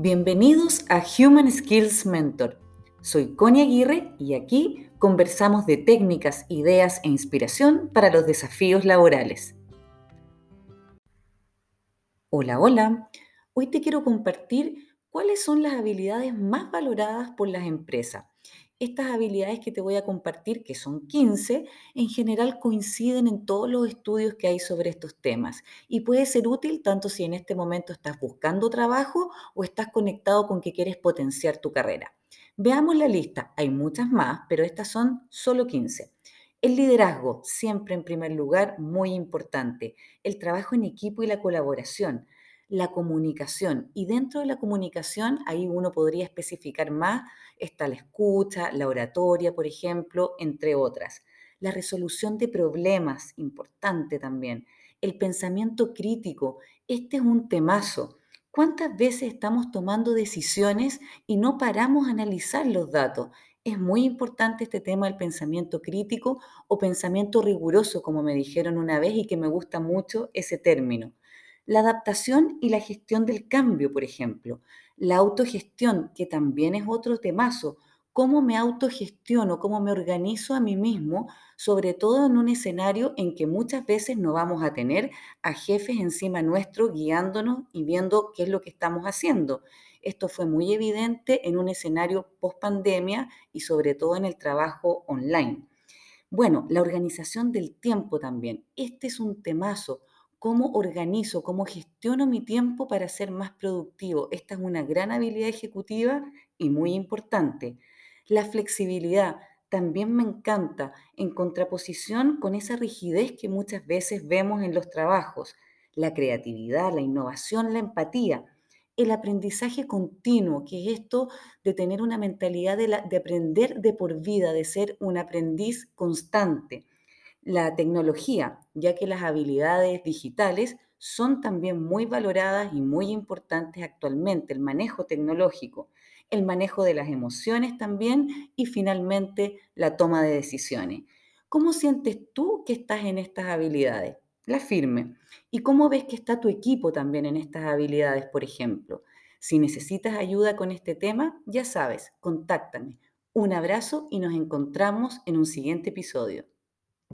Bienvenidos a Human Skills Mentor. Soy Connie Aguirre y aquí conversamos de técnicas, ideas e inspiración para los desafíos laborales. Hola, hola. Hoy te quiero compartir cuáles son las habilidades más valoradas por las empresas estas habilidades que te voy a compartir, que son 15, en general coinciden en todos los estudios que hay sobre estos temas y puede ser útil tanto si en este momento estás buscando trabajo o estás conectado con que quieres potenciar tu carrera. Veamos la lista, hay muchas más, pero estas son solo 15. El liderazgo, siempre en primer lugar, muy importante. El trabajo en equipo y la colaboración la comunicación. Y dentro de la comunicación, ahí uno podría especificar más, está la escucha, la oratoria, por ejemplo, entre otras. La resolución de problemas, importante también. El pensamiento crítico, este es un temazo. ¿Cuántas veces estamos tomando decisiones y no paramos a analizar los datos? Es muy importante este tema del pensamiento crítico o pensamiento riguroso, como me dijeron una vez y que me gusta mucho ese término. La adaptación y la gestión del cambio, por ejemplo. La autogestión, que también es otro temazo. ¿Cómo me autogestiono? ¿Cómo me organizo a mí mismo? Sobre todo en un escenario en que muchas veces no vamos a tener a jefes encima nuestro guiándonos y viendo qué es lo que estamos haciendo. Esto fue muy evidente en un escenario post pandemia y sobre todo en el trabajo online. Bueno, la organización del tiempo también. Este es un temazo cómo organizo, cómo gestiono mi tiempo para ser más productivo. Esta es una gran habilidad ejecutiva y muy importante. La flexibilidad también me encanta en contraposición con esa rigidez que muchas veces vemos en los trabajos. La creatividad, la innovación, la empatía. El aprendizaje continuo, que es esto de tener una mentalidad de, de aprender de por vida, de ser un aprendiz constante la tecnología, ya que las habilidades digitales son también muy valoradas y muy importantes actualmente, el manejo tecnológico, el manejo de las emociones también y finalmente la toma de decisiones. ¿Cómo sientes tú que estás en estas habilidades? La firme. ¿Y cómo ves que está tu equipo también en estas habilidades, por ejemplo? Si necesitas ayuda con este tema, ya sabes, contáctame. Un abrazo y nos encontramos en un siguiente episodio.